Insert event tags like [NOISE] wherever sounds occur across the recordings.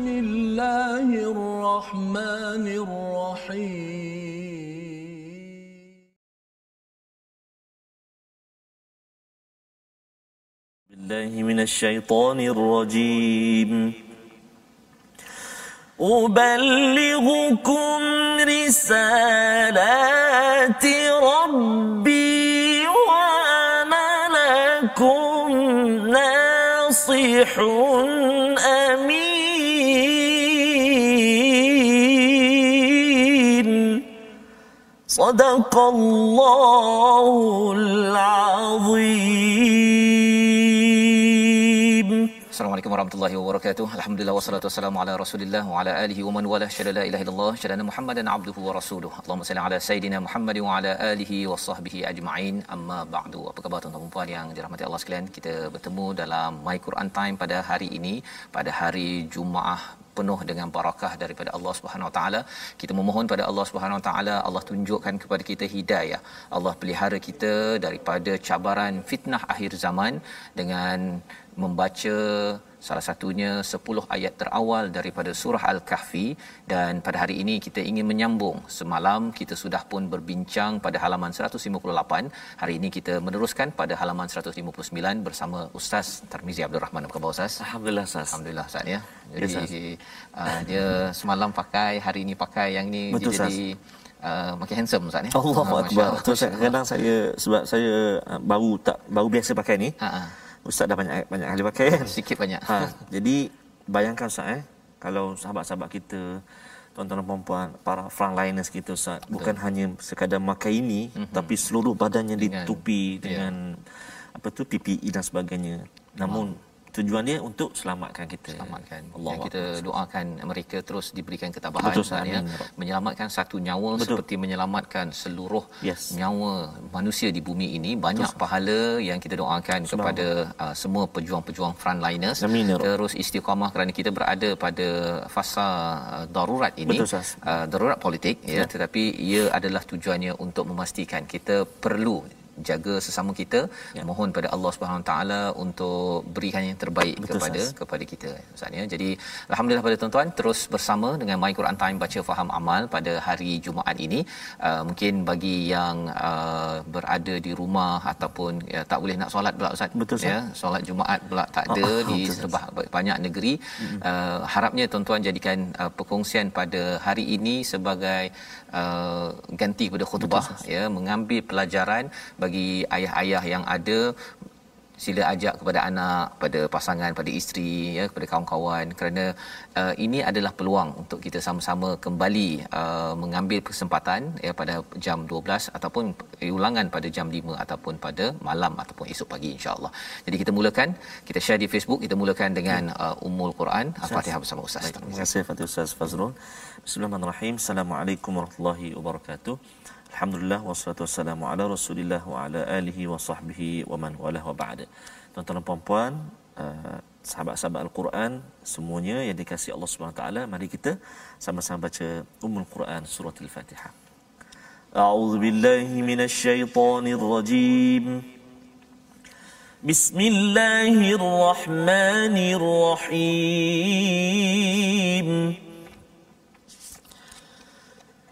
بسم الله الرحمن الرحيم. بالله من الشيطان الرجيم. أبلغكم رسالات ربي وأنا لكم ناصح صدق الله العظيم Assalamualaikum warahmatullahi wabarakatuh. Alhamdulillah wassalatu wassalamu ala Rasulillah wa ala alihi wa man wala syada la ilaha illallah syada Muhammadan abduhu wa rasuluhu. Allahumma salli ala sayidina Muhammad wa ala alihi wa sahbihi ajma'in. Amma ba'du. Apa khabar tuan-tuan dan puan yang dirahmati Allah sekalian? Kita bertemu dalam My Quran Time pada hari ini pada hari Jumaat penuh dengan barakah daripada Allah Subhanahu Wa Taala. Kita memohon pada Allah Subhanahu Wa Taala Allah tunjukkan kepada kita hidayah. Allah pelihara kita daripada cabaran fitnah akhir zaman dengan membaca salah satunya 10 ayat terawal daripada surah Al-Kahfi dan pada hari ini kita ingin menyambung semalam kita sudah pun berbincang pada halaman 158 hari ini kita meneruskan pada halaman 159 bersama Ustaz Tarmizi Abdul Rahman apa khabar Ustaz Alhamdulillah Ustaz. Alhamdulillah Ustaz ya jadi Ustaz. uh, dia semalam pakai hari ini pakai yang ni Betul, jadi uh, makin handsome Ustaz ya Allah Ah, Masya Akbar. Allah. Tu saya kadang saya sebab saya uh, baru tak baru biasa pakai ni. Ha, ha. Ustaz dah banyak banyak kali pakai kan. sikit banyak Ha, jadi bayangkan Ustaz eh kalau sahabat-sahabat kita tuan-tuan dan para frontliners kita Ustaz bukan hanya sekadar makai ini mm-hmm. tapi seluruh badannya Dengan- ditutupi ya. dengan apa tu PPE dan sebagainya. Namun tujuan dia untuk selamatkan kita. selamatkan. Allah Yang kita doakan mereka terus diberikan ketabahan Betul, ya. amin, ya menyelamatkan satu nyawa Betul. seperti menyelamatkan seluruh Yes. nyawa manusia di bumi ini. Banyak pahala yang kita doakan kepada uh, semua pejuang-pejuang frontliners. Amin, ya. Terus istiqamah kerana kita berada pada fasa uh, darurat ini. Betul. Uh, darurat politik ya, tetapi ia adalah tujuannya untuk memastikan kita perlu jaga sesama kita ya. mohon pada Allah Subhanahu Wa Taala untuk berikan yang terbaik Betul, kepada Ustaz. kepada kita Ustaz ya. Jadi alhamdulillah pada tuan-tuan terus bersama dengan My Quran Time baca faham amal pada hari Jumaat ini. Uh, mungkin bagi yang uh, berada di rumah ataupun ya, tak boleh nak solat pula Ustaz. Betul, ya. Solat Jumaat pula tak ada ah, di betul, sebah banyak negeri. Uh, harapnya tuan-tuan jadikan uh, perkongsian pada hari ini sebagai uh, ganti pada khutbah ya mengambil pelajaran bagi ayah-ayah yang ada sila ajak kepada anak, pada pasangan, pada isteri, ya, kepada kawan-kawan kerana uh, ini adalah peluang untuk kita sama-sama kembali uh, mengambil kesempatan ya pada jam 12 ataupun ulangan pada jam 5 ataupun pada malam ataupun esok pagi insya-Allah. Jadi kita mulakan, kita share di Facebook, kita mulakan dengan uh, Ummul Quran, Al-Fatihah bersama Ustaz. Baik, terima kasih Fatih Ustaz Fazrul. Bismillahirrahmanirrahim. Assalamualaikum warahmatullahi wabarakatuh. Alhamdulillah wassalatu wassalamu ala Rasulillah wa ala alihi wa sahbihi wa man walah wa ba'da. Tuan-tuan dan puan-puan, uh, sahabat-sahabat Al-Quran semuanya yang dikasihi Allah Subhanahu taala, mari kita sama-sama baca Ummul Quran surah Al-Fatihah. A'udzu billahi minasyaitonir rajim. Bismillahirrahmanirrahim.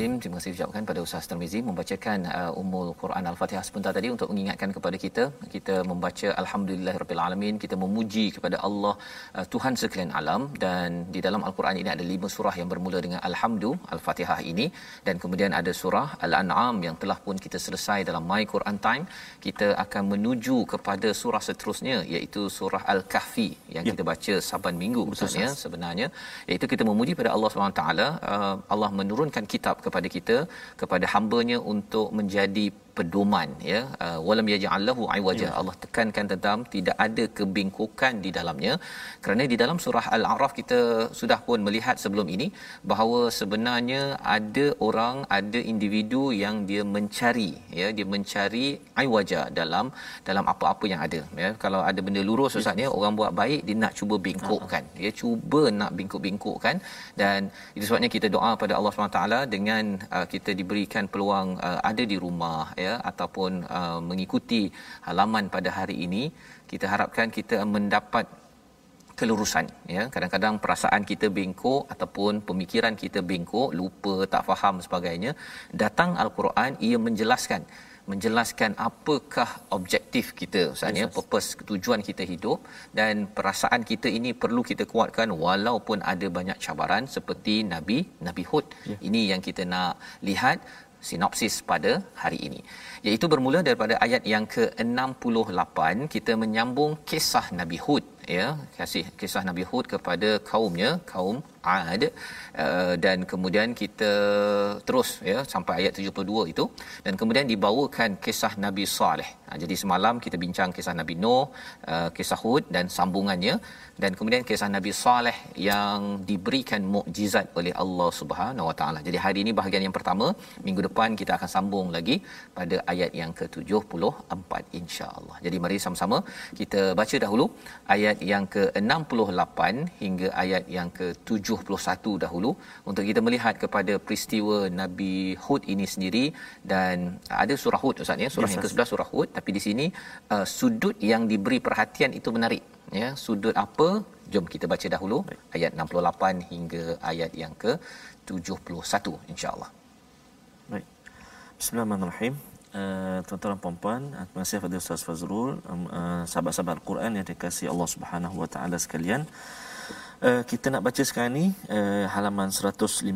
Azim. Terima kasih ucapkan pada Ustaz Termizi membacakan uh, Ummul Quran Al-Fatihah sebentar tadi untuk mengingatkan kepada kita. Kita membaca Alhamdulillah Rabbil Alamin. Kita memuji kepada Allah uh, Tuhan sekalian alam dan di dalam Al-Quran ini ada lima surah yang bermula dengan Alhamdulillah Al-Fatihah ini dan kemudian ada surah Al-An'am yang telah pun kita selesai dalam My Quran Time. Kita akan menuju kepada surah seterusnya iaitu surah Al-Kahfi yang ya. kita baca saban minggu Betul, sebenarnya, sebenarnya iaitu kita memuji pada Allah SWT uh, Allah menurunkan kitab ke kepada kita kepada hamba-Nya untuk menjadi pedoman ya. Uh, walam yaj'allahu iwaja. Ya. Allah tekankan tentang tidak ada kebengkokan di dalamnya. Kerana di dalam surah al-a'raf kita sudah pun melihat sebelum ini bahawa sebenarnya ada orang ada individu yang dia mencari ya. Dia mencari iwaja dalam dalam apa-apa yang ada ya. Kalau ada benda lurus ustaz ya orang buat baik dia nak cuba bengkokkan uh-huh. dia cuba nak bengkok-bengkokkan dan itu sebabnya kita doa pada Allah SWT dengan uh, kita diberikan peluang uh, ada di rumah ya ataupun uh, mengikuti halaman pada hari ini kita harapkan kita mendapat kelurusan ya. Kadang-kadang perasaan kita bengkok ataupun pemikiran kita bengkok lupa tak faham sebagainya datang al-Quran ia menjelaskan. Menjelaskan apakah objektif kita sebenarnya yes, purpose tujuan kita hidup dan perasaan kita ini perlu kita kuatkan walaupun ada banyak cabaran seperti Nabi Nabi Hud. Yeah. ini yang kita nak lihat sinopsis pada hari ini. Iaitu bermula daripada ayat yang ke-68 kita menyambung kisah Nabi Hud ya kasih kisah Nabi Hud kepada kaumnya kaum Ad uh, dan kemudian kita terus ya sampai ayat 72 itu dan kemudian dibawakan kisah Nabi Saleh. Ha, jadi semalam kita bincang kisah Nabi Nuh, uh, kisah Hud dan sambungannya dan kemudian kisah Nabi Saleh yang diberikan mukjizat oleh Allah Subhanahu Wa Taala. Jadi hari ini bahagian yang pertama, minggu depan kita akan sambung lagi pada ayat yang ke-74 insya-Allah. Jadi mari sama-sama kita baca dahulu ayat yang ke-68 hingga ayat yang ke-71 dahulu untuk kita melihat kepada peristiwa Nabi Hud ini sendiri dan ada surah Hud Ustaz ya, surah yes, yang ke-11 surah Hud tapi di sini uh, sudut yang diberi perhatian itu menarik ya sudut apa jom kita baca dahulu Baik. ayat 68 hingga ayat yang ke 71 insyaallah Baik. Bismillahirrahmanirrahim. Uh, tuan-tuan dan puan-puan, uh, terima kasih kepada Ustaz Fazrul, um, uh, sahabat-sahabat Al-Quran yang dikasihi Allah Subhanahu Wa Taala sekalian. Uh, kita nak baca sekarang ni uh, halaman 159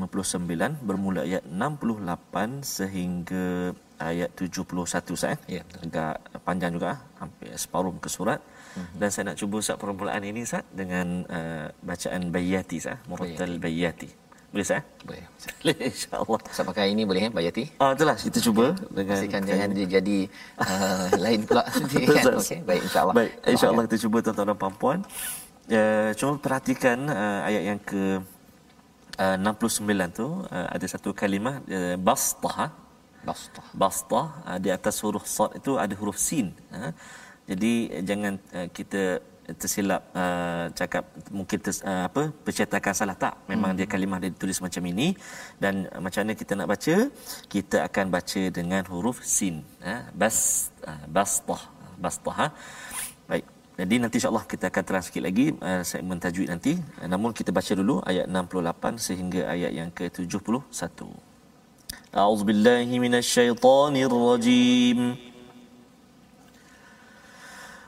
bermula ayat 68 sehingga ayat 71 sah. Ya, agak panjang juga, hampir separuh muka surat. Mm-hmm. Dan saya nak cuba Ustaz permulaan ini Ustaz dengan uh, bacaan Bayati Ustaz, Murattal Bayati. Boleh Ustaz? Boleh. Boleh [LAUGHS] insya-Allah. Saya pakai ini boleh ya Bayati? Ah itulah kita cuba dengan Pastikan jangan dia jadi uh, [LAUGHS] lain pula nanti kan. Okey, baik insya-Allah. Baik, insya-Allah kita cuba tuan-tuan dan puan-puan. Uh, cuma perhatikan uh, ayat yang ke uh, 69 tu uh, ada satu kalimah uh, bastah bastah bastah uh, di atas huruf sad itu ada huruf sin uh, jadi jangan uh, kita tersilap uh, cakap mungkin ter, uh, apa percetakan salah tak? Memang hmm. dia kalimah dia ditulis macam ini. Dan uh, macam mana kita nak baca? Kita akan baca dengan huruf sin uh, bas uh, bastah bastah ha? baik. Jadi nanti insyaallah kita akan terang sikit lagi uh, segmen tajwid nanti. Uh, namun kita baca dulu ayat 68 sehingga ayat yang ke-71 A'udzubillahi minasyaitonirrajim. rajim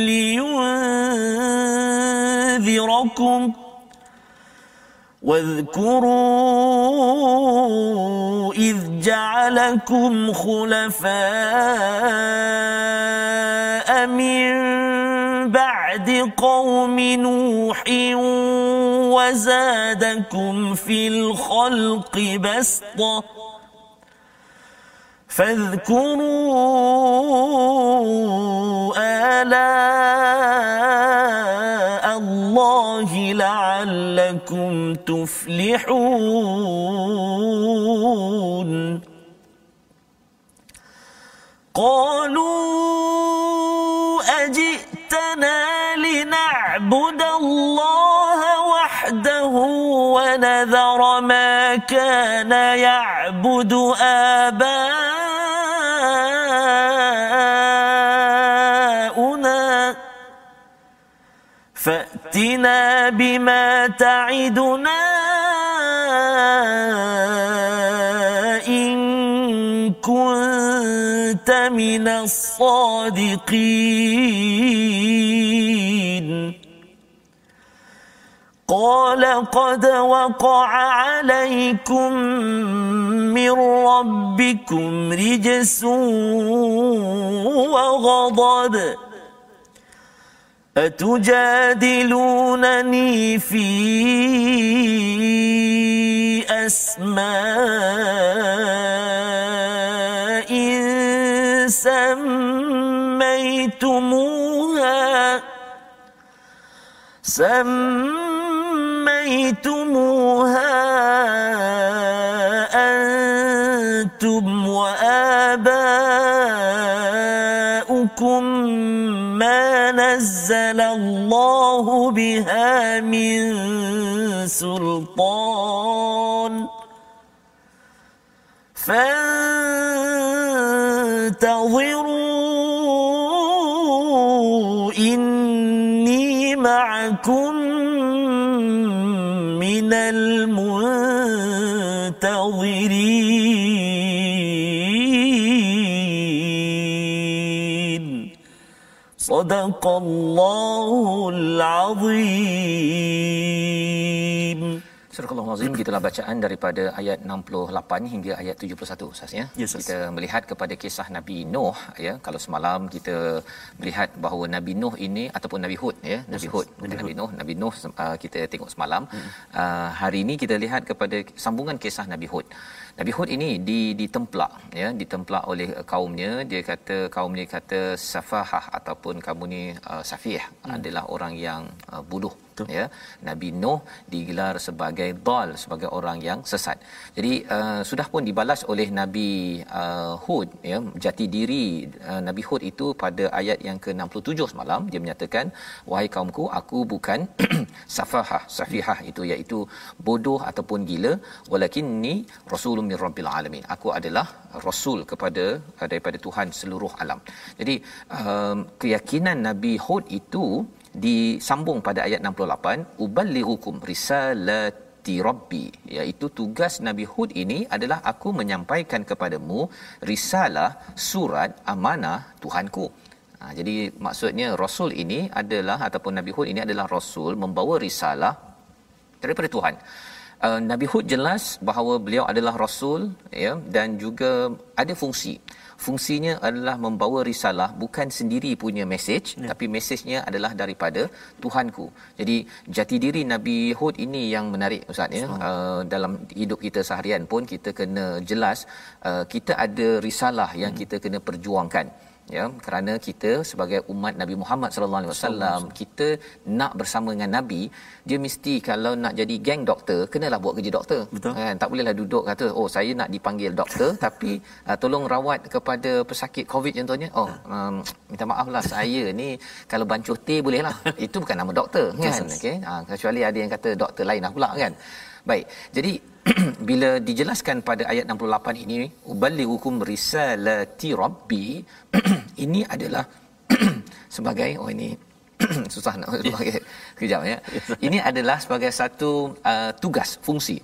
لينذركم واذكروا إذ جعلكم خلفاء من بعد قوم نوح وزادكم في الخلق بسطة فاذكروا آلاء الله لعلكم تفلحون. قالوا أجئتنا لنعبد الله وحده ونذر ما كان يعبد آباؤنا فأتنا بما تعدنا إن كنت من الصادقين. قال قد وقع عليكم من ربكم رجس وغضب. أتجادلونني في أسماء سميتموها سميتموها أنتم وآباؤكم ما نزل الله بها من سلطان فانتظروا إني معكم من المنتظرين صدق الله العظيم Surah Al-Azim gitulah bacaan daripada ayat 68 hingga ayat 71 Ustaz ya. Yes, Ustaz. kita melihat kepada kisah Nabi Nuh ya. Kalau semalam kita melihat bahawa Nabi Nuh ini ataupun Nabi Hud ya, Nabi Hud bukan Nabi Nuh, Nabi Nuh uh, kita tengok semalam. Hmm. Uh, hari ini kita lihat kepada sambungan kisah Nabi Hud. Nabi Hud ini di ditemplak ya, ditemplak oleh kaumnya. Dia kata kaumnya kata safahah ataupun kamu ni uh, safih hmm. adalah orang yang uh, bodoh Betul. ya Nabi Nuh digelar sebagai dal sebagai orang yang sesat. Jadi uh, sudah pun dibalas oleh Nabi uh, Hud ya jati diri uh, Nabi Hud itu pada ayat yang ke-67 semalam dia menyatakan wahai kaumku aku bukan [CLEARS THROAT] safahah safihah itu iaitu bodoh ataupun gila walakin ni rasulun min rabbil alamin. Aku adalah rasul kepada daripada Tuhan seluruh alam. Jadi um, keyakinan Nabi Hud itu disambung pada ayat 68 uballighukum risalati rabbi iaitu tugas Nabi Hud ini adalah aku menyampaikan kepadamu risalah surat amanah Tuhanku. Ha, jadi maksudnya rasul ini adalah ataupun Nabi Hud ini adalah rasul membawa risalah daripada Tuhan. Uh, Nabi Hud jelas bahawa beliau adalah rasul ya dan juga ada fungsi fungsinya adalah membawa risalah bukan sendiri punya message ya. tapi mesejnya adalah daripada Tuhanku. Jadi jati diri Nabi Hud ini yang menarik ustaz ya. Uh, dalam hidup kita seharian pun kita kena jelas uh, kita ada risalah yang hmm. kita kena perjuangkan ya kerana kita sebagai umat Nabi Muhammad sallallahu alaihi wasallam kita nak bersama dengan nabi dia mesti kalau nak jadi geng doktor kenalah buat kerja doktor. Betul. kan tak bolehlah duduk kata oh saya nak dipanggil doktor [LAUGHS] tapi uh, tolong rawat kepada pesakit covid contohnya. Oh um, minta maaflah saya ni kalau bancuh teh bolehlah. [LAUGHS] Itu bukan nama doktor kan? Okey uh, kecuali ada yang kata doktor lain lah pula kan? Baik jadi [CLEARS THROAT] bila dijelaskan pada ayat 68 ini uballighukum risalati rabbi [CLEARS THROAT] ini adalah [CLEARS THROAT] sebagai oh ini susah nak [LAUGHS] sebagai kejap ya. Ini adalah sebagai satu uh, tugas fungsi.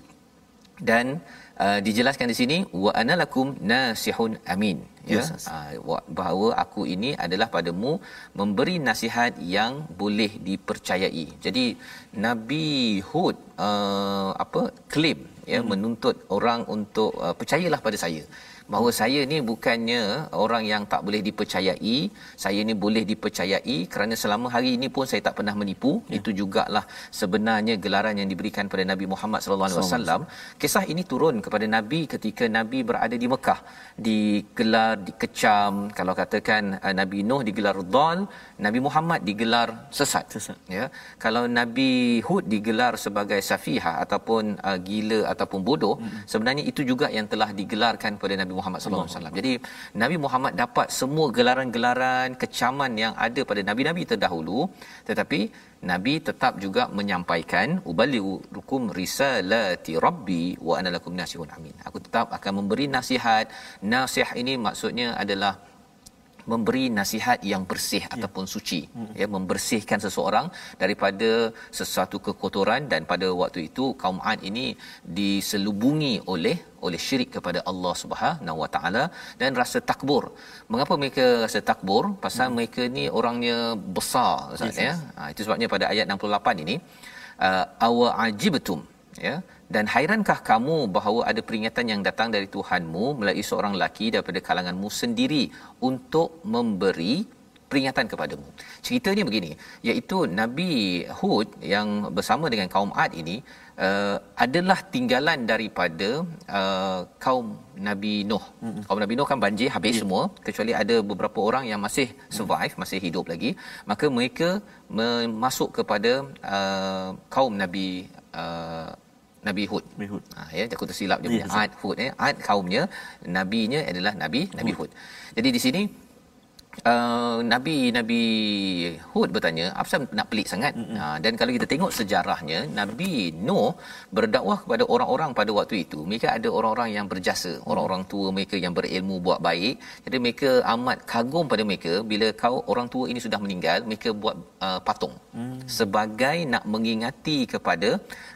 Dan uh, dijelaskan di sini wa analakum nasihun amin ya. Yes, uh, bahawa aku ini adalah padamu memberi nasihat yang boleh dipercayai. Jadi nabi hud uh, apa claim ya hmm. menuntut orang untuk uh, percayalah pada saya bahawa saya ni bukannya orang yang tak boleh dipercayai saya ni boleh dipercayai kerana selama hari ini pun saya tak pernah menipu ya. itu jugalah sebenarnya gelaran yang diberikan pada Nabi Muhammad sallallahu alaihi wasallam kisah ini turun kepada nabi ketika nabi berada di Mekah digelar dikecam kalau katakan uh, Nabi Nuh digelar dal Nabi Muhammad digelar sesat, sesat. ya kalau Nabi Hud digelar sebagai safihah ataupun uh, gila ataupun bodoh hmm. sebenarnya itu juga yang telah digelarkan pada Nabi Muhammad sallallahu alaihi wasallam. Jadi Nabi Muhammad dapat semua gelaran-gelaran kecaman yang ada pada nabi-nabi terdahulu tetapi Nabi tetap juga menyampaikan uballighukum risalati rabbi wa ana lakum nasihun amin. Aku tetap akan memberi nasihat. Nasihat ini maksudnya adalah memberi nasihat yang bersih ya. ataupun suci hmm. ya membersihkan seseorang daripada sesuatu kekotoran dan pada waktu itu kaum Ad ini diselubungi oleh oleh syirik kepada Allah Subhanahu Wa Taala dan rasa takbur. Mengapa mereka rasa takbur? Pasal hmm. mereka ni orangnya besar Ustaz yes, ya. Ha, itu sebabnya pada ayat 68 ini uh, awa ajibtum ya dan hairankah kamu bahawa ada peringatan yang datang dari Tuhanmu melalui seorang lelaki daripada kalanganmu sendiri untuk memberi peringatan kepadamu. Ceritanya begini, iaitu Nabi Hud yang bersama dengan kaum Ad ini uh, adalah tinggalan daripada uh, kaum Nabi Nuh. Mm-hmm. Kaum Nabi Nuh kan banjir habis yeah. semua kecuali ada beberapa orang yang masih survive, mm masih hidup lagi. Maka mereka masuk kepada uh, kaum Nabi uh, Nabi Hud. Nabi Hud. Ha, ya, takut tersilap dia ya, punya Ad Hud ya. Ad kaumnya, nabinya adalah Nabi Hud. Nabi Hud. Jadi di sini uh, Nabi Nabi Hud bertanya, apa nak pelik sangat? Uh, dan kalau kita tengok sejarahnya, Nabi Nuh berdakwah kepada orang-orang pada waktu itu. Mereka ada orang-orang yang berjasa, orang-orang tua mereka yang berilmu buat baik. Jadi mereka amat kagum pada mereka bila kau orang tua ini sudah meninggal, mereka buat uh, patung. Hmm. Sebagai nak mengingati kepada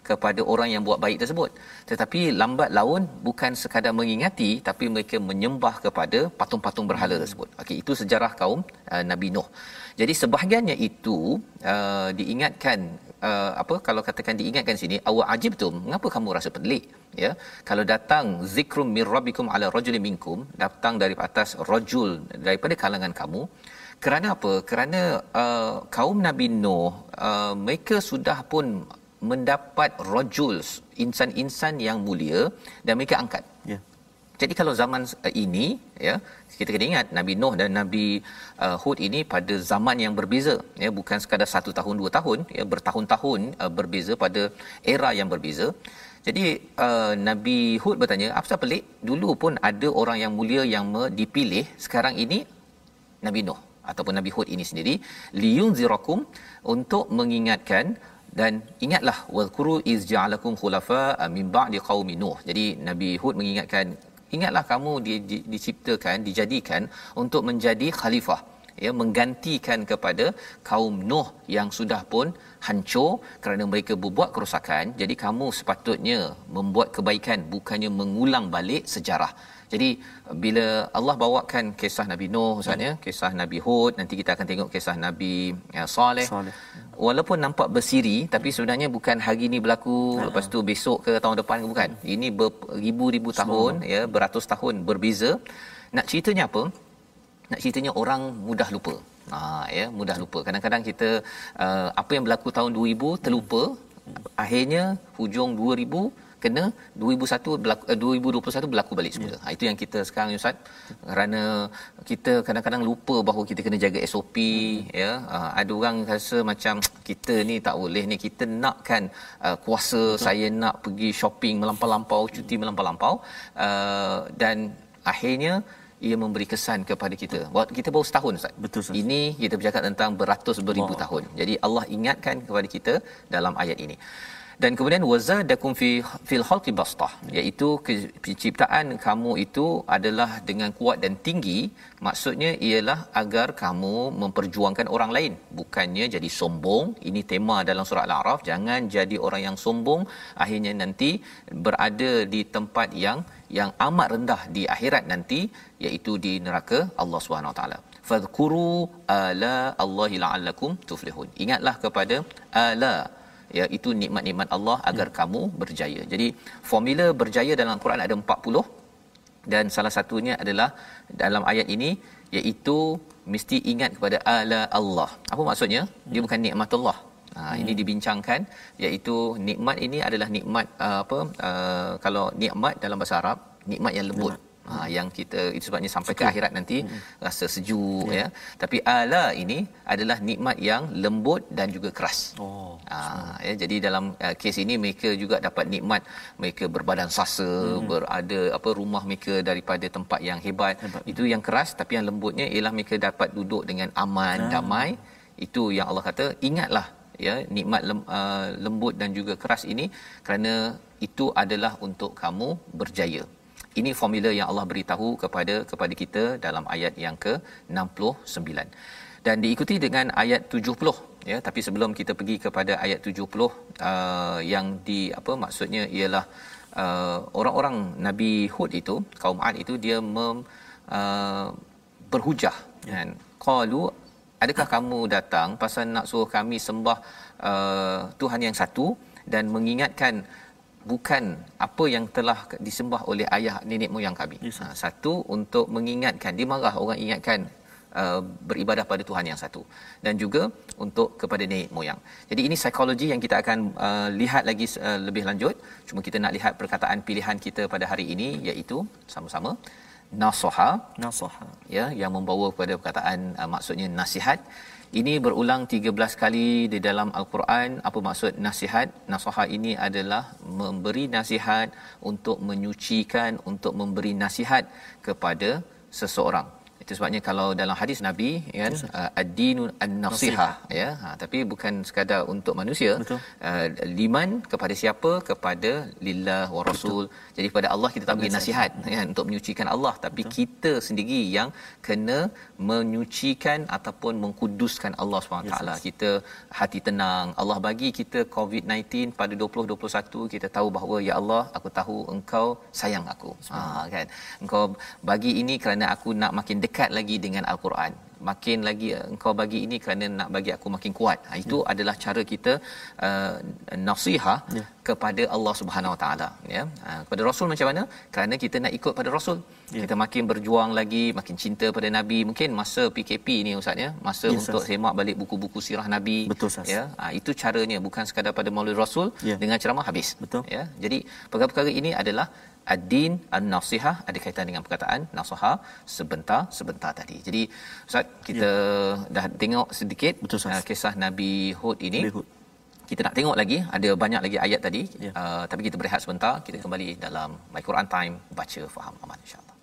kepada orang yang buat baik tersebut. Tetapi lambat laun bukan sekadar mengingati tapi mereka menyembah kepada patung-patung berhala tersebut. Okey, itu sejarah kaum uh, Nabi Nuh. Jadi sebahagiannya itu uh, diingatkan uh, apa kalau katakan diingatkan sini awa ajibtum mengapa kamu rasa pelik ya kalau datang zikrum mir rabbikum ala rajulin minkum datang dari atas rajul daripada kalangan kamu kerana apa kerana uh, kaum nabi nuh uh, mereka sudah pun mendapat rajul insan-insan yang mulia dan mereka angkat. Ya. Jadi kalau zaman uh, ini ya kita kena ingat Nabi Nuh dan Nabi uh, Hud ini pada zaman yang berbeza ya bukan sekadar satu tahun dua tahun ya bertahun-tahun uh, berbeza pada era yang berbeza. Jadi uh, Nabi Hud bertanya apa pelik dulu pun ada orang yang mulia yang dipilih sekarang ini Nabi Nuh ataupun Nabi Hud ini sendiri liyunzirakum untuk mengingatkan dan ingatlah wazkuru iz ja'alakum khulafa min ba'di qaumi nuh jadi nabi hud mengingatkan ingatlah kamu di, di, diciptakan dijadikan untuk menjadi khalifah ya menggantikan kepada kaum nuh yang sudah pun hancur kerana mereka berbuat kerosakan jadi kamu sepatutnya membuat kebaikan bukannya mengulang balik sejarah jadi bila Allah bawakan kisah Nabi Nuh Ustaz ya, kisah Nabi Hud, nanti kita akan tengok kisah Nabi ya, Saleh. Walaupun nampak bersiri tapi sebenarnya bukan hari ini berlaku uh-huh. lepas tu besok ke tahun depan ke bukan. Ini beribu-ribu tahun ya, beratus tahun berbeza. Nak ceritanya apa? Nak ceritanya orang mudah lupa. Ha ya, mudah lupa. Kadang-kadang kita uh, apa yang berlaku tahun 2000 terlupa. Akhirnya hujung 2000 kena 2001 berlaku, uh, 2021 berlaku balik semula. Yeah. Ha, itu yang kita sekarang Ustaz kerana kita kadang-kadang lupa bahawa kita kena jaga SOP hmm. ya. Uh, ada orang rasa macam kita ni tak boleh ni kita nakkan uh, kuasa Betul. saya nak pergi shopping melampau-lampau, cuti melampau-lampau uh, dan akhirnya ia memberi kesan kepada kita. Buat kita baru setahun Ustaz. Betul Ustaz. Ini kita bercakap tentang beratus beribu wow. tahun. Jadi Allah ingatkan kepada kita dalam ayat ini dan kemudian wazadakum fi fil khalqi bastah iaitu penciptaan kamu itu adalah dengan kuat dan tinggi maksudnya ialah agar kamu memperjuangkan orang lain bukannya jadi sombong ini tema dalam surah al-a'raf jangan jadi orang yang sombong akhirnya nanti berada di tempat yang yang amat rendah di akhirat nanti iaitu di neraka Allah Subhanahu Wa Taala fadhkuru ala Allahi la'allakum tuflihun ingatlah kepada ala ya itu nikmat-nikmat Allah agar hmm. kamu berjaya. Jadi formula berjaya dalam Quran ada 40 dan salah satunya adalah dalam ayat ini iaitu mesti ingat kepada ala Allah. Apa maksudnya? Dia bukan nikmat Allah. Ha, hmm. ini dibincangkan iaitu nikmat ini adalah nikmat uh, apa uh, kalau nikmat dalam bahasa Arab nikmat yang lembut. ha, yang kita itu sebabnya sampai ke akhirat nanti rasa sejuk ya tapi ala ini adalah nikmat yang lembut dan juga keras Oh. Ha, ya, jadi dalam uh, kes ini mereka juga dapat nikmat mereka berbadan sasa hmm. berada apa rumah mereka daripada tempat yang hebat. hebat itu yang keras tapi yang lembutnya ialah mereka dapat duduk dengan aman ha. damai itu yang Allah kata ingatlah ya nikmat lem, uh, lembut dan juga keras ini kerana itu adalah untuk kamu berjaya. Ini formula yang Allah beritahu kepada kepada kita dalam ayat yang ke-69. Dan diikuti dengan ayat 70 ya. Tapi sebelum kita pergi kepada ayat 70 uh, yang di apa maksudnya ialah uh, orang-orang Nabi Hud itu kaum Ad itu dia mem, uh, berhujah. Kan qalu adakah kamu datang pasal nak suruh kami sembah uh, Tuhan yang satu dan mengingatkan bukan apa yang telah disembah oleh ayah nenek moyang kami. Yes, ha, satu untuk mengingatkan dia marah orang ingatkan uh, beribadah pada Tuhan yang satu dan juga untuk kepada nenek moyang. Jadi ini psikologi yang kita akan uh, lihat lagi uh, lebih lanjut. Cuma kita nak lihat perkataan pilihan kita pada hari ini iaitu sama-sama nasoha. Nasaha. ya yang membawa kepada perkataan uh, maksudnya nasihat. Ini berulang 13 kali di dalam al-Quran. Apa maksud nasihat? Nasaha ini adalah memberi nasihat untuk menyucikan untuk memberi nasihat kepada seseorang itu sebabnya kalau dalam hadis nabi kan uh, ad-dinu an-nasihah ya. Ha, tapi bukan sekadar untuk manusia. Betul. uh, liman kepada siapa? Kepada lillah wa rasul. Jadi kepada Allah kita tak nasihat kan untuk menyucikan Allah. Tapi Betul. kita sendiri yang kena menyucikan ataupun mengkuduskan Allah SWT yes, kita hati tenang. Allah bagi kita COVID-19 pada 2021 kita tahu bahawa ya Allah aku tahu engkau sayang aku. Ha kan? Engkau bagi ini kerana aku nak makin dekat lagi dengan al-Quran makin lagi uh, engkau bagi ini kerana nak bagi aku makin kuat. Ha, itu ya. adalah cara kita uh, nasihat ya. kepada Allah Subhanahu Wa Taala ya. Ha, kepada Rasul macam mana? Kerana kita nak ikut pada Rasul. Ya. Kita makin berjuang lagi, makin cinta pada Nabi. Mungkin masa PKP ni ustaz ya, masa ya, untuk semak balik buku-buku sirah Nabi. Betul sas. Ya. Ha, itu caranya bukan sekadar pada Maulid Rasul ya. dengan ceramah habis. Betul. Ya. Jadi perkara-perkara ini adalah ad-din an-nasihah ada kaitan dengan perkataan nasiha sebentar sebentar tadi. Jadi ustaz kita ya. dah tengok sedikit Betul, uh, kisah Nabi Hud ini. Nabi Hud. Kita nak tengok lagi ada banyak lagi ayat tadi. Ya. Uh, tapi kita berehat sebentar. Kita kembali dalam My Quran Time baca faham aman insya-Allah.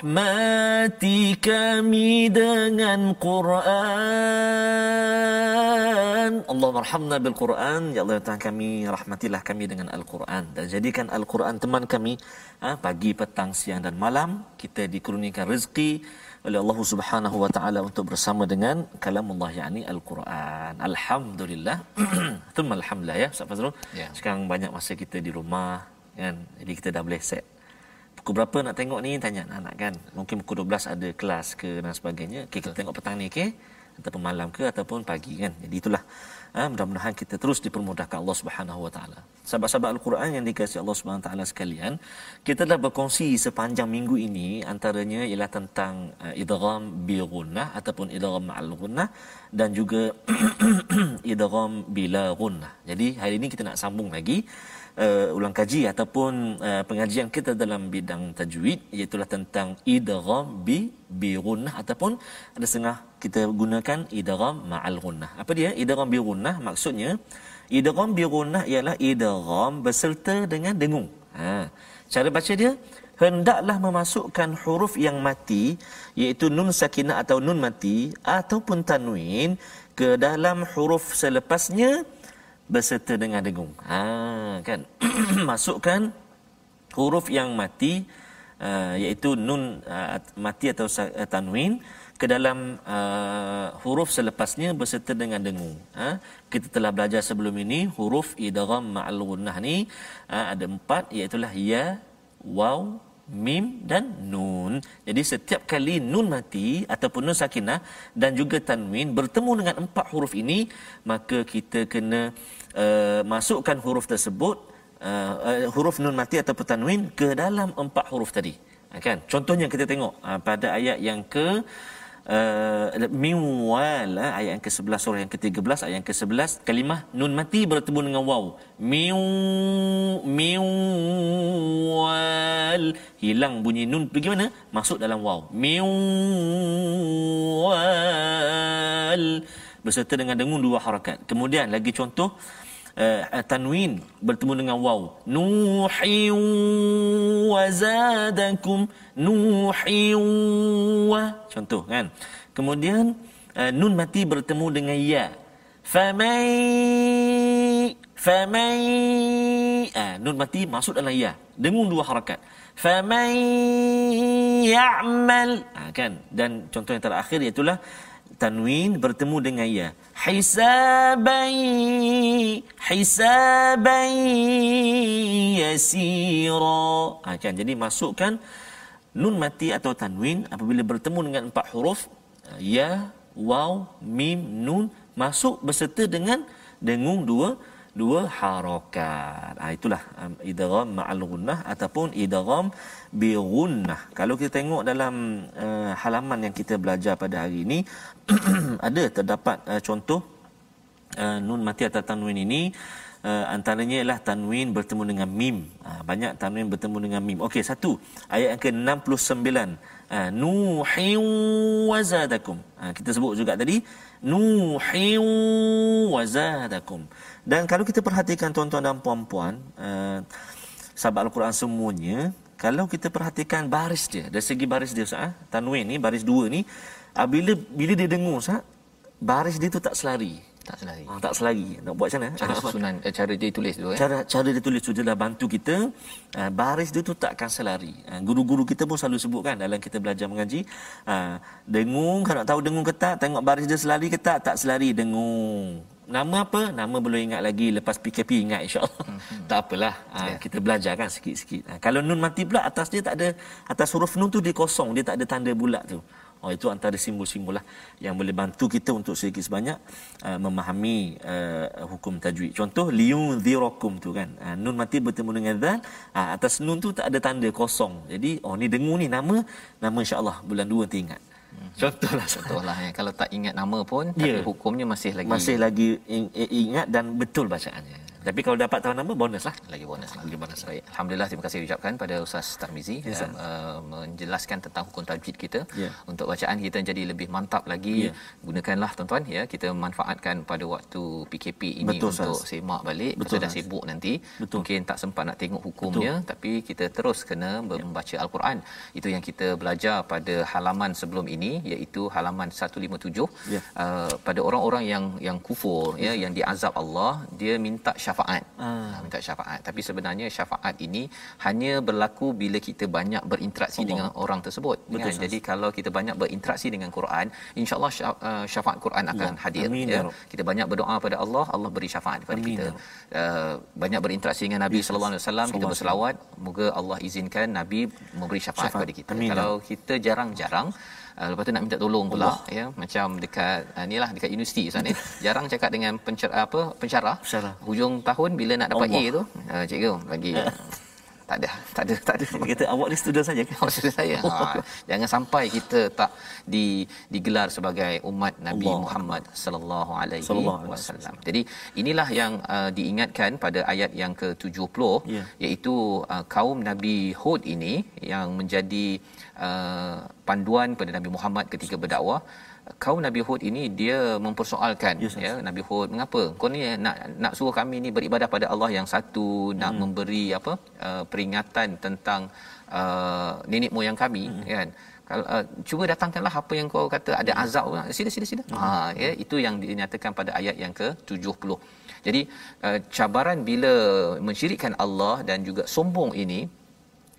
Rahmati kami dengan Quran. Allah marhamna bil Quran. Ya Allah ya Tuhan kami, rahmatilah kami dengan Al-Quran. Dan jadikan Al-Quran teman kami ha, pagi, petang, siang dan malam. Kita dikurniakan rezeki oleh Allah Subhanahu wa taala untuk bersama dengan kalam Allah yakni Al-Quran. Alhamdulillah. [CLEARS THROAT] Thumma alhamdulillah ya Ustaz Fazrul. Ya. Sekarang banyak masa kita di rumah kan. Jadi kita dah boleh set pukul berapa nak tengok ni? Tanya anak-anak kan. Mungkin pukul 12 ada kelas ke dan sebagainya. Okay, kita tengok petang ni okey? Ataupun malam ke ataupun pagi kan? Jadi itulah. Ha, mudah-mudahan kita terus dipermudahkan Allah Subhanahu Wa Taala. Sahabat-sahabat al-Quran yang dikasihi Allah Subhanahu Taala sekalian kita dah berkongsi sepanjang minggu ini antaranya ialah tentang uh, idgham bi gunnah ataupun idgham ma'al gunnah dan juga [CLEARS THROAT] idgham bila gunnah jadi hari ini kita nak sambung lagi uh, ulang kaji ataupun uh, pengajian kita dalam bidang tajwid iaitu tentang idgham bi bi gunnah ataupun ada setengah kita gunakan idgham ma'al gunnah. Apa dia? Idgham bi gunnah maksudnya idgham bi gunnah ialah idgham berserta dengan dengung. Ha. Cara baca dia hendaklah memasukkan huruf yang mati iaitu nun sakinah atau nun mati ataupun tanwin ke dalam huruf selepasnya berserta dengan dengung. Ha kan. [CLEARS THROAT] Masukkan huruf yang mati uh, iaitu nun uh, mati atau uh, tanwin ke dalam uh, huruf selepasnya berserta dengan dengung. Ha? Kita telah belajar sebelum ini huruf idgham ma'al gunnah ni uh, ada empat iaitu ya, waw, mim dan nun. Jadi setiap kali nun mati ataupun nun sakinah dan juga tanwin bertemu dengan empat huruf ini maka kita kena uh, masukkan huruf tersebut uh, uh, huruf nun mati ataupun tanwin ke dalam empat huruf tadi. Uh, kan? Contohnya kita tengok uh, pada ayat yang ke uh, miwal uh, ayat yang ke-11 surah yang ke-13 ayat yang ke-11 kalimah nun mati bertemu dengan waw. Miu miwal. Hilang bunyi nun. Pergi mana masuk dalam waw. Miwal berserta dengan dengung dua harakat. Kemudian lagi contoh uh, tanwin bertemu dengan waw. Nuhi wa zadakum nuhi wa. Contoh kan? Kemudian uh, nun mati bertemu dengan ya. Famai famai. Uh, nun mati masuk dalam ya. Dengung dua harakat. Famai ya'mal. Uh, kan? Dan contoh yang terakhir iaitu tanwin bertemu dengan ya hisabai hisabai yasira ha, kan jadi masukkan nun mati atau tanwin apabila bertemu dengan empat huruf ya waw mim nun masuk berserta dengan dengung dua dua harakat. Ha, itulah um, idgham ma'al gunnah ataupun idgham bi gunnah. Kalau kita tengok dalam uh, halaman yang kita belajar pada hari ini [CLEARS THROAT] ada terdapat uh, contoh uh, nun mati atau tanwin ini uh, antaranya ialah tanwin bertemu dengan mim. Uh, banyak tanwin bertemu dengan mim. Okey, satu. Ayat yang ke-69. Uh, Nuhi wa zadakum. Uh, kita sebut juga tadi Nuhi wa zadakum. Dan kalau kita perhatikan tuan-tuan dan puan-puan, uh, sahabat Al-Quran semuanya, kalau kita perhatikan baris dia, dari segi baris dia, sah, tanwin ni, baris dua ni, uh, bila bila dia dengung, sah, baris dia tu tak selari. Tak selari. Ha, tak selari. Nak buat macam mana? Cara susunan, eh, cara dia tulis dulu. Eh? Cara, cara dia tulis tu, dia dah bantu kita, uh, baris dia tu tak akan selari. Uh, guru-guru kita pun selalu sebut kan, dalam kita belajar mengaji, uh, dengung, kalau nak tahu dengung ke tak, tengok baris dia selari ke tak, tak selari, dengung. Nama apa? Nama belum ingat lagi. Lepas PKP ingat insyaAllah. Hmm. tak apalah. Ha, yeah. Kita belajar kan sikit-sikit. Ha, kalau nun mati pula atas dia tak ada. Atas huruf nun tu dia kosong. Dia tak ada tanda bulat tu. Oh, itu antara simbol-simbol lah yang boleh bantu kita untuk sedikit sebanyak uh, memahami uh, hukum tajwid. Contoh liun dhirakum tu kan. Uh, nun mati bertemu dengan dal, uh, atas nun tu tak ada tanda kosong. Jadi oh ni dengung ni nama nama insya-Allah bulan 2 nanti ingat. Contohlah contohlah ya. Kalau tak ingat nama pun tapi ya. hukumnya masih lagi masih lagi ingat dan betul bacaannya. Tapi kalau dapat tahu nama bonus lah. Lagi bonus lah. Lagi bonus. Baik. Alhamdulillah terima kasih ucapkan pada Ustaz Tarmizi yes, uh, uh, menjelaskan tentang hukum tajwid kita yeah. untuk bacaan kita jadi lebih mantap lagi. Yeah. Gunakanlah tuan-tuan ya kita manfaatkan pada waktu PKP ini Betul, untuk sas. semak balik Betul, pasal dah sibuk nanti. Betul. Mungkin tak sempat nak tengok hukumnya Betul. tapi kita terus kena yeah. membaca al-Quran. Itu yang kita belajar pada halaman sebelum ini iaitu halaman 157 yeah. uh, pada orang-orang yang yang kufur yeah. ya yang diazab Allah dia minta syafaat. Hmm. minta syafaat. Tapi sebenarnya syafaat ini hanya berlaku bila kita banyak berinteraksi Allah. dengan orang tersebut. Betul, kan? Jadi kalau kita banyak berinteraksi dengan Quran, insya-Allah uh, syafaat Quran akan ya. hadir Amin, ya. ya kita banyak berdoa pada Allah, Allah beri syafaat kepada Amin, kita. Uh, banyak berinteraksi dengan Nabi sallallahu alaihi wasallam, kita berselawat, moga Allah izinkan Nabi memberi syafaat, syafaat. kepada kita. Amin, kalau kita jarang-jarang uh, lepas tu nak minta tolong pula Allah. ya macam dekat uh, ni lah dekat universiti Ustaz ni. [LAUGHS] Jarang cakap dengan pencer apa pencara hujung tahun bila nak dapat Allah. A tu uh, cikgu bagi. Uh, tak ada tak ada tak ada dia kata awak ni student saja kan [LAUGHS] awak student saya. Ha, jangan sampai kita tak di digelar sebagai umat Nabi Allah. Muhammad sallallahu alaihi wasallam. jadi inilah yang uh, diingatkan pada ayat yang ke-70 yeah. iaitu uh, kaum Nabi Hud ini yang menjadi uh, panduan pada Nabi Muhammad ketika berdakwah kaum Nabi Hud ini dia mempersoalkan Yes, ya. Nabi Hud mengapa kau ni nak nak suruh kami ni beribadah pada Allah yang satu nak Hmm. memberi apa uh, peringatan tentang uh, nenek moyang kami Hmm. kan. Kalau uh, cuba datangkanlah apa yang kau kata ada Hmm. azab sila sila sila. Ha ya itu yang dinyatakan pada ayat yang ke-70 jadi uh, cabaran bila mensyirikkan Allah dan juga sombong ini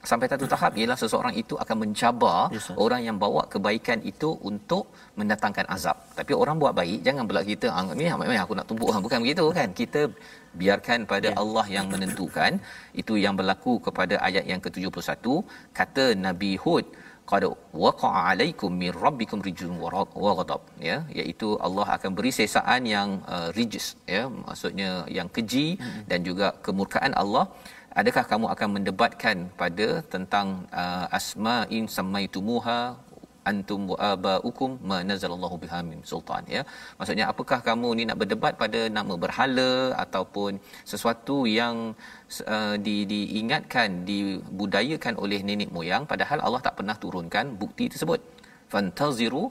sampai satu tahap ialah seseorang itu akan mencabar Yes, sir. orang yang bawa kebaikan itu untuk mendatangkan azab. Tapi orang buat baik jangan pula kita ah ni memang aku nak tumbuk bukan begitu kan. Kita biarkan pada Ya. Allah yang menentukan. Itu yang berlaku kepada ayat yang ke-71 kata Nabi Hud qad waqa'a alaikum min rabbikum rijzun wa ghadab ya iaitu Allah akan beri sesaan yang uh, rijz ya maksudnya yang keji Hmm. dan juga kemurkaan Allah adakah kamu akan mendebatkan pada tentang uh, asma'in samaitumuha antum wa abaukum ma nazalallahu biha min sultan ya? Maksudnya apakah kamu ni nak berdebat pada nama berhala ataupun sesuatu yang uh, di diingatkan dibudayakan oleh nenek moyang padahal Allah tak pernah turunkan bukti tersebut? Fantaziru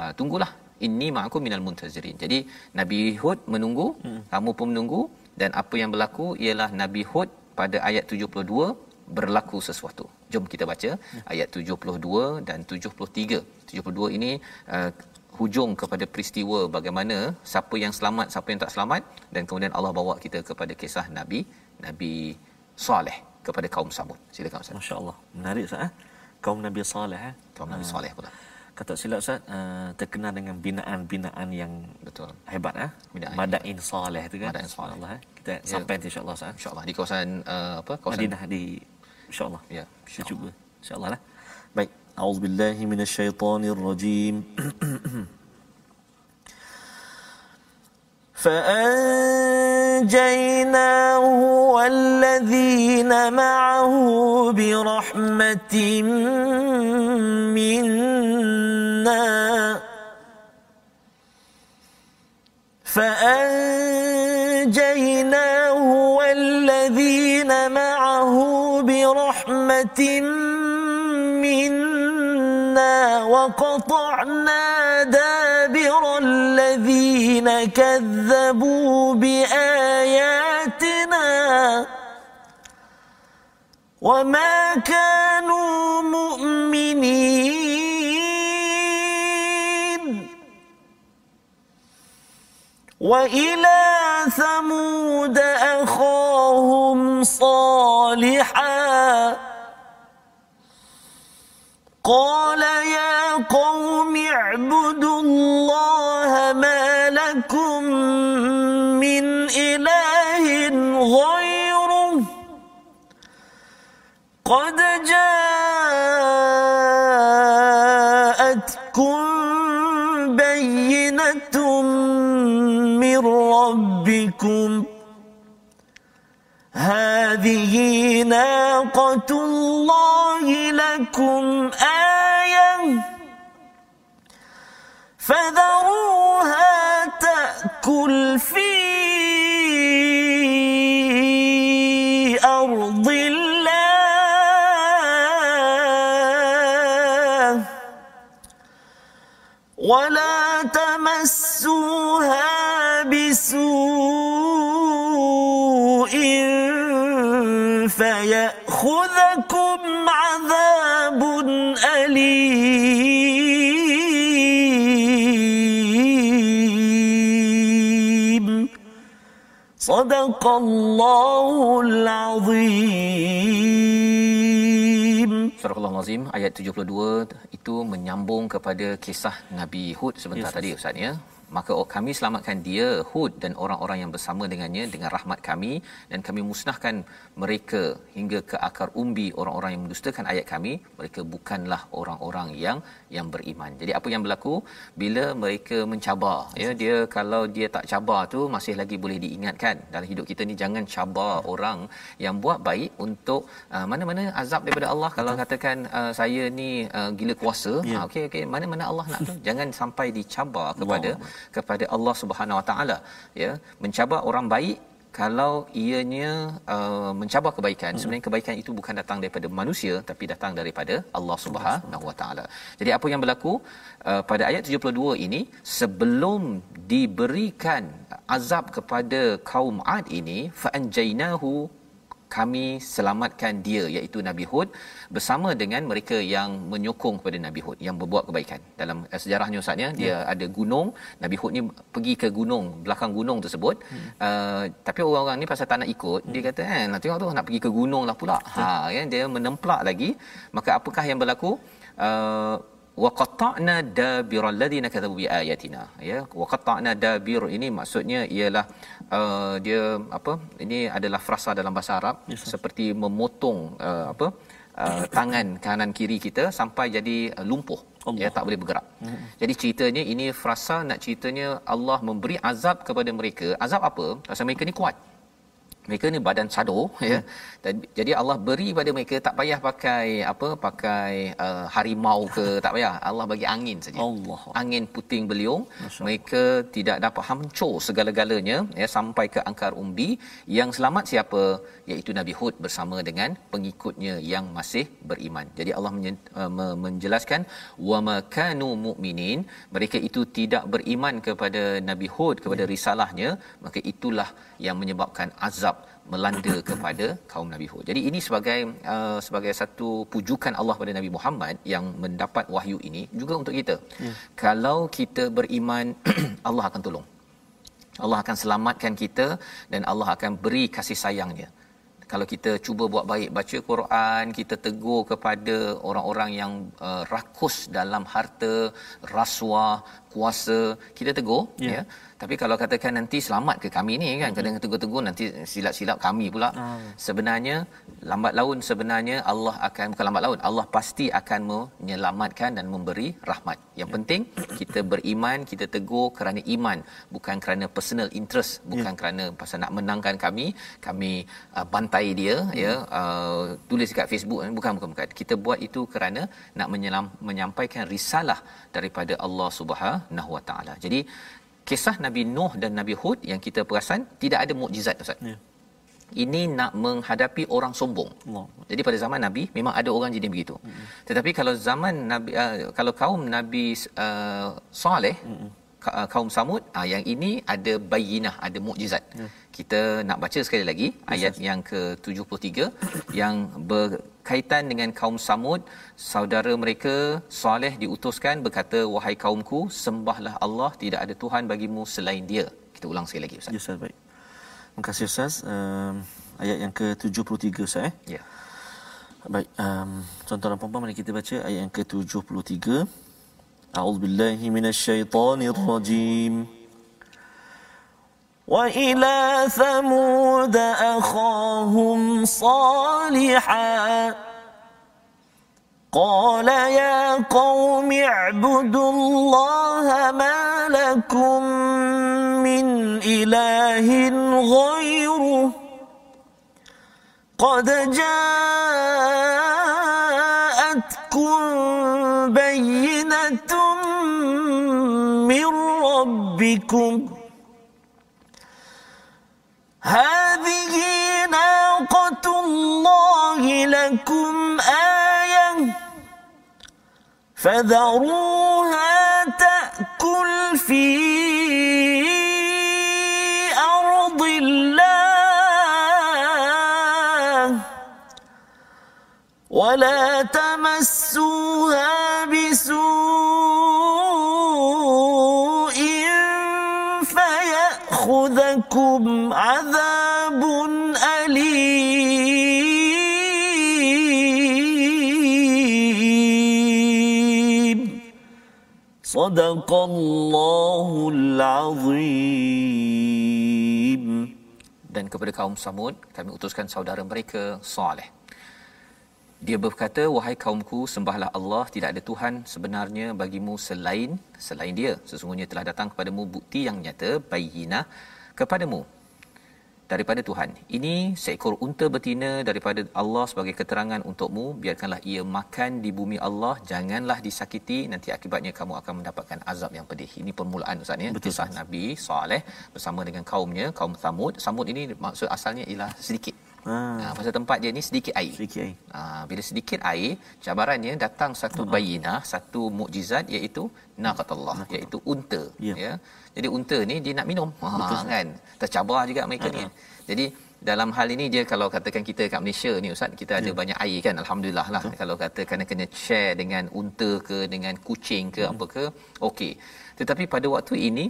uh, tunggulah. Inni ma'akum minal muntazirin. Jadi nabi hud menunggu hmm. kamu pun menunggu dan apa yang berlaku ialah nabi hud pada ayat 72 berlaku sesuatu. Jom kita baca ayat 72 dan 73. 72 ini uh, hujung kepada peristiwa bagaimana siapa yang selamat, siapa yang tak selamat dan kemudian Allah bawa kita kepada kisah Nabi Nabi Saleh kepada kaum Samud. Silakan Ustaz. Masya-Allah. Menarik Ustaz eh. Kaum Nabi Saleh eh. Kaum Nabi Saleh pula Kata silap Ustaz uh, terkenal dengan binaan-binaan yang Betul. hebat eh. Binaan Madain Saleh tu kan. Madain Saleh. Allah eh. Kita Ya. sampai nanti insya-Allah Ustaz. eh. InsyaAllah di kawasan uh, apa? Kawasan Madinah di insya-Allah. Ya, Kita cuba insya-Allah lah. Baik. Auzubillahi minasyaitonirrajim. فأنجيناه والذين معه برحمة فأنجيناه والذين معه برحمة منا وقطعنا دابر الذين كذبوا بآياتنا وما كانوا وإلى ثمود أخاهم صالحا. قال يا قوم اعبدوا الله ما لكم من إله غيره. قد جاءتكم ربكم هذه ناقة الله لكم آية. فذروها صدق الله العظيم Surah Al-Azim ayat 72 itu menyambung kepada kisah Nabi Hud sebentar Yes, tadi Ustaz ya. Maka oh, kami selamatkan dia Hud dan orang-orang yang bersama dengannya dengan rahmat kami. Dan kami musnahkan mereka hingga ke akar umbi orang-orang yang mendustakan ayat kami. Mereka bukanlah orang-orang yang yang beriman. Jadi apa yang berlaku? Bila mereka mencabar ya dia kalau dia tak cabar tu masih lagi boleh diingatkan dalam hidup kita ni jangan cabar orang yang buat baik untuk uh, mana-mana azab daripada Allah. Kalau katakan uh, saya ni uh, gila kuasa Ya. ha okey okey. Mana-mana Allah nak tu. [LAUGHS] Jangan sampai dicabar kepada kepada Allah Subhanahu Wa Taala ya mencabar orang baik kalau ianya uh, mencabar kebaikan hmm. sebenarnya kebaikan itu bukan datang daripada manusia tapi datang daripada Allah Subhanahu Wa Taala. Jadi apa yang berlaku uh, pada ayat 72 ini sebelum diberikan azab kepada kaum Ad ini fa anjaynahu kami selamatkan dia iaitu Nabi Hud bersama dengan mereka yang menyokong kepada Nabi Hud yang berbuat kebaikan. Dalam uh, sejarahnya ustaznya dia ya. ada gunung, Nabi Hud ni pergi ke gunung, belakang gunung tersebut. Hmm. Uh, tapi orang-orang ni pasal tak nak ikut, hmm. dia kata eh nak tengok tu nak pergi ke gunung lah pula. Ha ya dia menemplak lagi. Maka apakah yang berlaku? Uh, wa qata'na dabira alladhina kadzabu bi ayatina ya wa qata'na dabir ini maksudnya ialah uh, dia apa ini adalah frasa dalam bahasa Arab yes, seperti memotong uh, apa uh, tangan kanan kiri kita sampai jadi uh, lumpuh Allah. ya tak boleh bergerak. Hmm. Jadi ceritanya ini frasa nak ceritanya Allah memberi azab kepada mereka. Azab apa? Pasal mereka ni kuat mereka ni badan sado hmm. ya dan jadi Allah beri pada mereka tak payah pakai apa pakai uh, harimau ke [LAUGHS] tak payah. Allah bagi angin saja. Allah angin puting beliung. Masya mereka tidak dapat hancur segala-galanya ya sampai ke angkar umbi. Yang selamat siapa? Iaitu Nabi Hud bersama dengan pengikutnya yang masih beriman. Jadi Allah uh, menjelaskan wa makanu mu'minin. Mereka itu tidak beriman kepada Nabi Hud kepada hmm. risalahnya. Maka itulah yang menyebabkan azab melanda kepada kaum Nabi Hud. Jadi ini sebagai uh, sebagai satu pujukan Allah pada Nabi Muhammad yang mendapat wahyu ini juga untuk kita. Ya. Kalau kita beriman [CLEARS THROAT] Allah akan tolong. Allah akan selamatkan kita dan Allah akan beri kasih sayangnya kalau kita cuba buat baik baca Quran kita tegur kepada orang-orang yang uh, rakus dalam harta rasuah kuasa kita tegur yeah. ya tapi kalau katakan nanti selamat ke kami ni kan kadang tegur-tegur nanti silap-silap kami pula oh. sebenarnya lambat laun sebenarnya Allah akan bukan lambat laun Allah pasti akan menyelamatkan dan memberi rahmat yang yeah. penting kita beriman kita tegur kerana iman bukan kerana personal interest bukan yeah. kerana pasal nak menangkan kami kami uh, bantai dia mm. ya uh, tulis dekat Facebook bukan bukan bukan kita buat itu kerana nak menyelam, menyampaikan risalah daripada Allah Subhanahu Wa Taala jadi kisah Nabi Nuh dan Nabi Hud yang kita perasan tidak ada mukjizat Ustaz. Ya. Ini nak menghadapi orang sombong. Allah. Jadi pada zaman Nabi memang ada orang jadi begitu. Mm-hmm. Tetapi kalau zaman Nabi uh, kalau kaum Nabi uh, Saleh mm-hmm. kaum Samud uh, yang ini ada bayinah, ada mukjizat. Yeah. Kita nak baca sekali lagi yes, ayat yes. yang ke-73 yang berkaitan dengan kaum Samud. Saudara mereka Saleh diutuskan berkata wahai kaumku sembahlah Allah tidak ada tuhan bagimu selain dia. Kita ulang sekali lagi ustaz. Ya ustaz baik. Terima kasih ustaz. Um, ayat yang ke-73 ustaz eh? Ya. Baik um, tuan-tuan dan puan-puan mari kita baca ayat yang ke-73. A'udzubillahi minasyaitonirrajim وإلى ثمود أخاهم صالحاً. قال يا قوم اعبدوا الله ما لكم من إله غيره. قد جاءتكم بينة من ربكم. هذه ناقة الله لكم آية فذروها تأكل في أرض الله. ولا تمسوها فيأخذكم عذاب صدق الله العظيم dan kepada kaum Samud kami utuskan saudara mereka Saleh dia berkata wahai kaumku sembahlah Allah tidak ada tuhan sebenarnya bagimu selain selain dia sesungguhnya telah datang kepadamu bukti yang nyata bayyinah kepadamu daripada Tuhan. Ini seekor unta betina daripada Allah sebagai keterangan untukmu. Biarkanlah ia makan di bumi Allah. Janganlah disakiti. Nanti akibatnya kamu akan mendapatkan azab yang pedih. Ini permulaan Ustaz ya. Kisah Nabi Saleh bersama dengan kaumnya, kaum Samud. Samud ini maksud asalnya ialah sedikit. Ha. ha pasal tempat dia ni sedikit air. Sedikit air. Ha, bila sedikit air, cabarannya datang satu uh-huh. bayinah, satu mukjizat iaitu naqatullah, iaitu unta, yeah. ya. Jadi unta ni dia nak minum. Ha kan. Tercabar juga mereka uh-huh. ni. Jadi dalam hal ini dia kalau katakan kita kat Malaysia ni ustaz kita ada yeah. banyak air kan alhamdulillah lah Betul. kalau kata kena kena share dengan unta ke dengan kucing ke hmm. apa ke okey tetapi pada waktu ini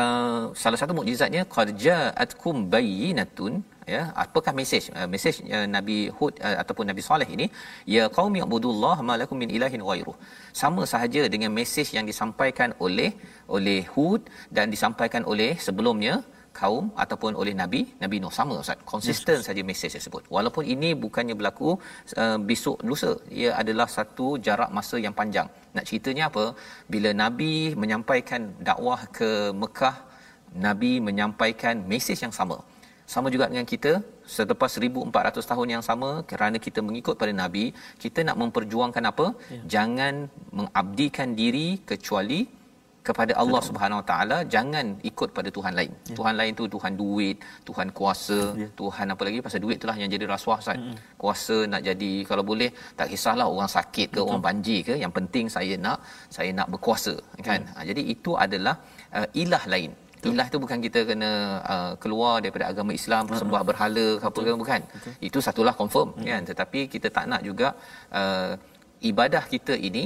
uh, salah satu mukjizatnya qad ja'atkum bayyinatun ya apakah mesej uh, mesej uh, Nabi Hud uh, ataupun Nabi Saleh ini? Ya qaumi ibudullah ma lakum min ilahin ghairuh sama sahaja dengan mesej yang disampaikan oleh oleh Hud dan disampaikan oleh sebelumnya kaum ataupun oleh nabi nabi Nuh sama ustaz. Konsisten yes. saja mesej tersebut. Walaupun ini bukannya berlaku uh, besok lusa ia adalah satu jarak masa yang panjang. Nak ceritanya apa? Bila nabi menyampaikan dakwah ke Mekah nabi menyampaikan mesej yang sama. Sama juga dengan kita selepas 1400 tahun yang sama kerana kita mengikut pada nabi kita nak memperjuangkan apa? Ya. jangan mengabdikan diri kecuali kepada Allah Betul. Subhanahu Wa Taala jangan ikut pada tuhan lain. Ya. Tuhan lain tu tuhan duit, tuhan kuasa, ya. tuhan apa lagi pasal duit itulah yang jadi rasuah Ustaz. Mm-hmm. Kuasa nak jadi kalau boleh tak kisahlah orang sakit ke Betul. orang banjir ke yang penting saya nak saya nak berkuasa kan. Ya. Ha, jadi itu adalah uh, ilah lain. Ilah tu bukan kita kena uh, keluar daripada agama Islam uh-huh. sembah berhala ke apa ke bukan. Betul. Itu satulah confirm uh-huh. kan tetapi kita tak nak juga uh, ibadah kita ini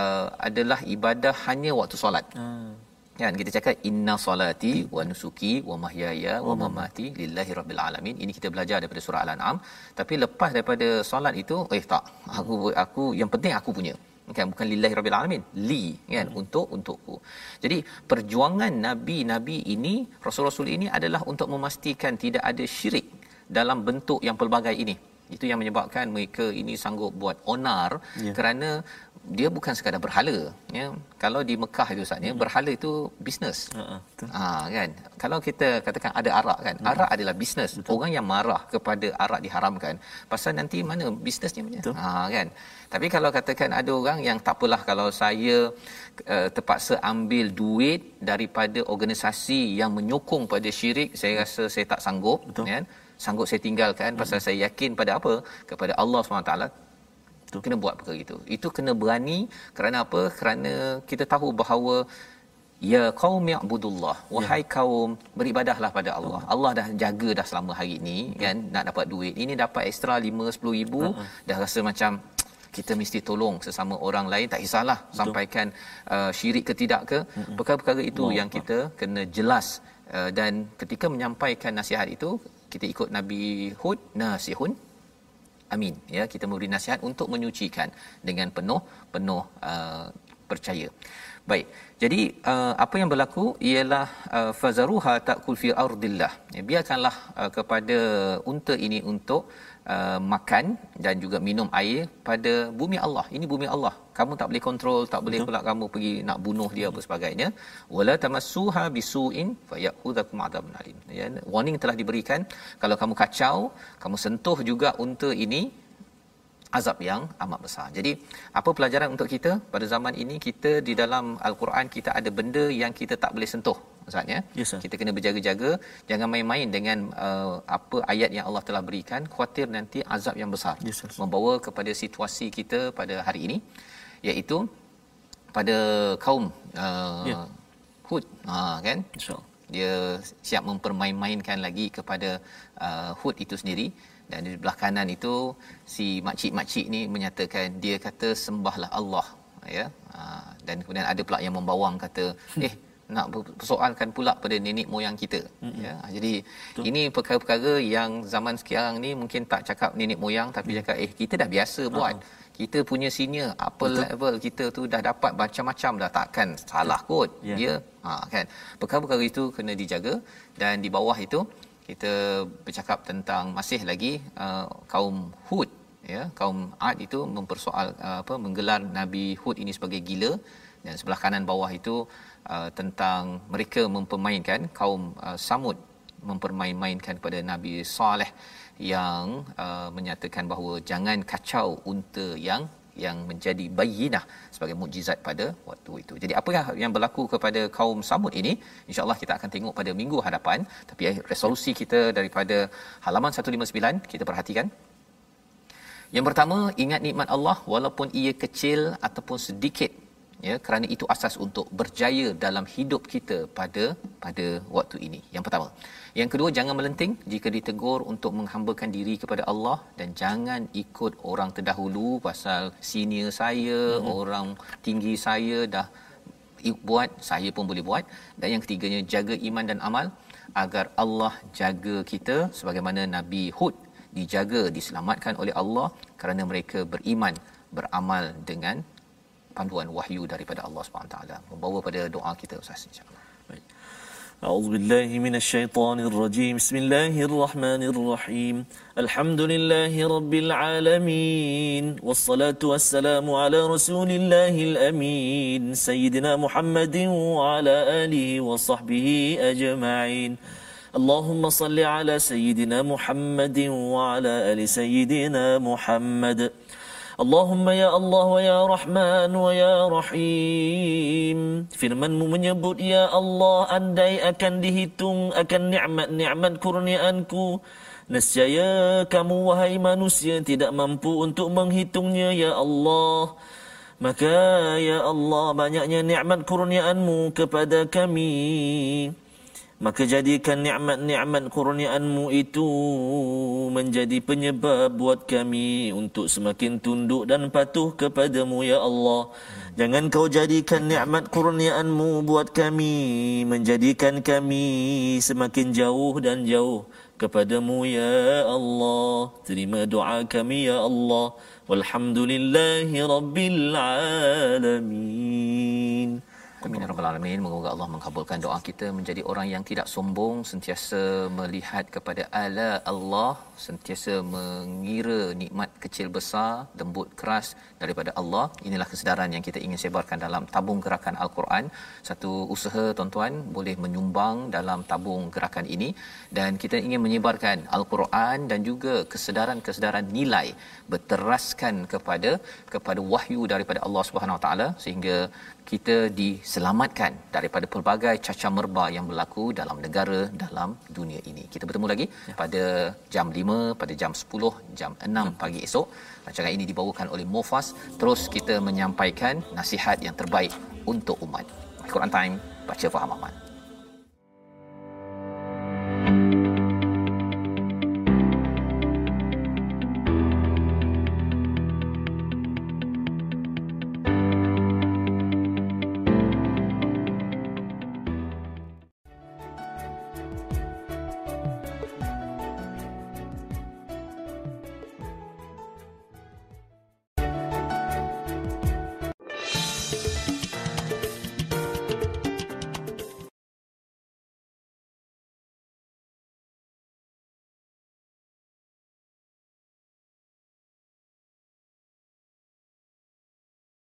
uh, adalah ibadah hanya waktu solat. Hmm. Kan kita cakap inna solati wa nusuki wa mahyaya wa hmm. mamati lillahi rabbil alamin. Ini kita belajar daripada surah Al-An'am. Tapi lepas daripada solat itu, eh tak. Aku aku yang penting aku punya. Kan bukan lillahi rabbil alamin. Li kan hmm. untuk untukku. Jadi perjuangan nabi-nabi ini, rasul-rasul ini adalah untuk memastikan tidak ada syirik dalam bentuk yang pelbagai ini. Itu yang menyebabkan mereka ini sanggup buat onar yeah. kerana dia bukan sekadar berhala ya. Kalau di Mekah itu Ustaz ya berhala itu bisnes uh-uh, ha kan? Kalau kita katakan ada arak kan? Uh arak adalah bisnes orang yang marah kepada arak diharamkan pasal nanti mana bisnesnya punya. Ha kan? Tapi kalau katakan ada orang yang tak apalah kalau saya uh, terpaksa ambil duit daripada organisasi yang menyokong pada syirik saya rasa saya tak sanggup Betul. kan sanggup saya tinggalkan pasal saya yakin pada apa kepada Allah SWT Betul. Kena buat perkara itu. Itu kena berani kerana apa? Kerana kita tahu bahawa ya qaum ya'budullah. Wahai ya. kaum beribadahlah pada Allah. Oh. Allah dah jaga dah selama hari ini Betul. kan nak dapat duit. Ini dapat ekstra 5 10 ribu uh-huh. dah rasa macam kita mesti tolong sesama orang lain tak kisahlah Betul. sampaikan uh, syirik ke tidak ke uh-huh. perkara-perkara itu oh, yang kita kena jelas uh, dan ketika menyampaikan nasihat itu kita ikut Nabi Hud nasihun. Amin. Ya kita memberi nasihat untuk menyucikan dengan penuh penuh uh, percaya. Baik. Jadi uh, apa yang berlaku ialah uh, fazaruha takul fi ardillah. Ya, biarkanlah uh, kepada unta ini untuk uh, makan dan juga minum air pada bumi Allah ini bumi Allah kamu tak boleh kontrol tak boleh pula kamu pergi nak bunuh dia apa sebagainya wala tamassuha bisuin fayakhudhukum adabun alim ya warning telah diberikan kalau kamu kacau kamu sentuh juga unta ini azab yang amat besar. Jadi, apa pelajaran untuk kita pada zaman ini? Kita di dalam al-Quran kita ada benda yang kita tak boleh sentuh. Maksudnya, yes, kita kena berjaga-jaga, jangan main-main dengan uh, apa ayat yang Allah telah berikan, khuatir nanti azab yang besar. Yes, membawa kepada situasi kita pada hari ini iaitu pada kaum uh, yeah. Hud. Ha kan? Insyaallah dia siap mempermain-mainkan lagi kepada uh, Hud itu sendiri. Dan di belah kanan itu si makcik-makcik ni menyatakan dia kata sembahlah Allah. Ya? Uh, dan kemudian ada pula yang membawang kata hmm. eh nak persoalkan pula pada nenek moyang kita mm-hmm. ya jadi Betul. ini perkara-perkara yang zaman sekarang ni mungkin tak cakap nenek moyang tapi mm. cakap eh kita dah biasa buat uh-huh kita punya senior apa Betul. level kita tu dah dapat macam-macam dah takkan salah kot yeah. dia ha kan perkara-perkara itu kena dijaga dan di bawah itu kita bercakap tentang masih lagi uh, kaum Hud ya kaum Ad itu mempersoal uh, apa menggelar Nabi Hud ini sebagai gila dan sebelah kanan bawah itu uh, tentang mereka mempermainkan kaum uh, Samud mempermain-mainkan kepada Nabi Saleh yang uh, menyatakan bahawa jangan kacau unta yang yang menjadi bayinah sebagai mukjizat pada waktu itu. Jadi apa yang berlaku kepada kaum Samud ini insya-Allah kita akan tengok pada minggu hadapan. Tapi eh, resolusi kita daripada halaman 159 kita perhatikan. Yang pertama ingat nikmat Allah walaupun ia kecil ataupun sedikit ya kerana itu asas untuk berjaya dalam hidup kita pada pada waktu ini. Yang pertama. Yang kedua jangan melenting jika ditegur untuk menghambakan diri kepada Allah dan jangan ikut orang terdahulu pasal senior saya, hmm. orang tinggi saya dah buat, saya pun boleh buat. Dan yang ketiganya jaga iman dan amal agar Allah jaga kita sebagaimana Nabi Hud dijaga diselamatkan oleh Allah kerana mereka beriman beramal dengan panduan wahyu daripada Allah Subhanahu taala membawa pada doa kita ustaz insyaallah baik أعوذ بالله من الشيطان الرجيم بسم الله الرحمن الرحيم الحمد لله رب العالمين والصلاة والسلام على رسول الله الأمين سيدنا محمد وعلى آله وصحبه أجمعين اللهم صل على سيدنا محمد وعلى آل سيدنا محمد اللهم ya الله ويا رحمن ya Rahim. firmanmu menyebut ya Allah andai akan dihitung akan nikmat-nikmat kurniaanku nescaya kamu wahai manusia tidak mampu untuk menghitungnya ya Allah maka ya Allah banyaknya nikmat kurniaanmu kepada kami Maka jadikan nikmat-nikmat kurniaanmu itu menjadi penyebab buat kami untuk semakin tunduk dan patuh kepadamu ya Allah. Jangan kau jadikan nikmat kurniaanmu buat kami menjadikan kami semakin jauh dan jauh kepadamu ya Allah. Terima doa kami ya Allah. Walhamdulillahi rabbil alamin. Amin rabbal alamin. Moga Allah mengabulkan doa kita menjadi orang yang tidak sombong, sentiasa melihat kepada ala Allah, sentiasa mengira nikmat kecil besar, lembut keras daripada Allah. Inilah kesedaran yang kita ingin sebarkan dalam tabung gerakan Al-Quran. Satu usaha tuan-tuan boleh menyumbang dalam tabung gerakan ini dan kita ingin menyebarkan Al-Quran dan juga kesedaran-kesedaran nilai berteraskan kepada kepada wahyu daripada Allah Subhanahu Wa Taala sehingga kita diselamatkan daripada pelbagai cacar merba yang berlaku dalam negara dalam dunia ini. Kita bertemu lagi ya. pada jam 5, pada jam 10, jam 6 ya. pagi esok. Rancangan ini dibawakan oleh Mofas. Terus kita menyampaikan nasihat yang terbaik untuk umat. Quran Time, baca faham aman.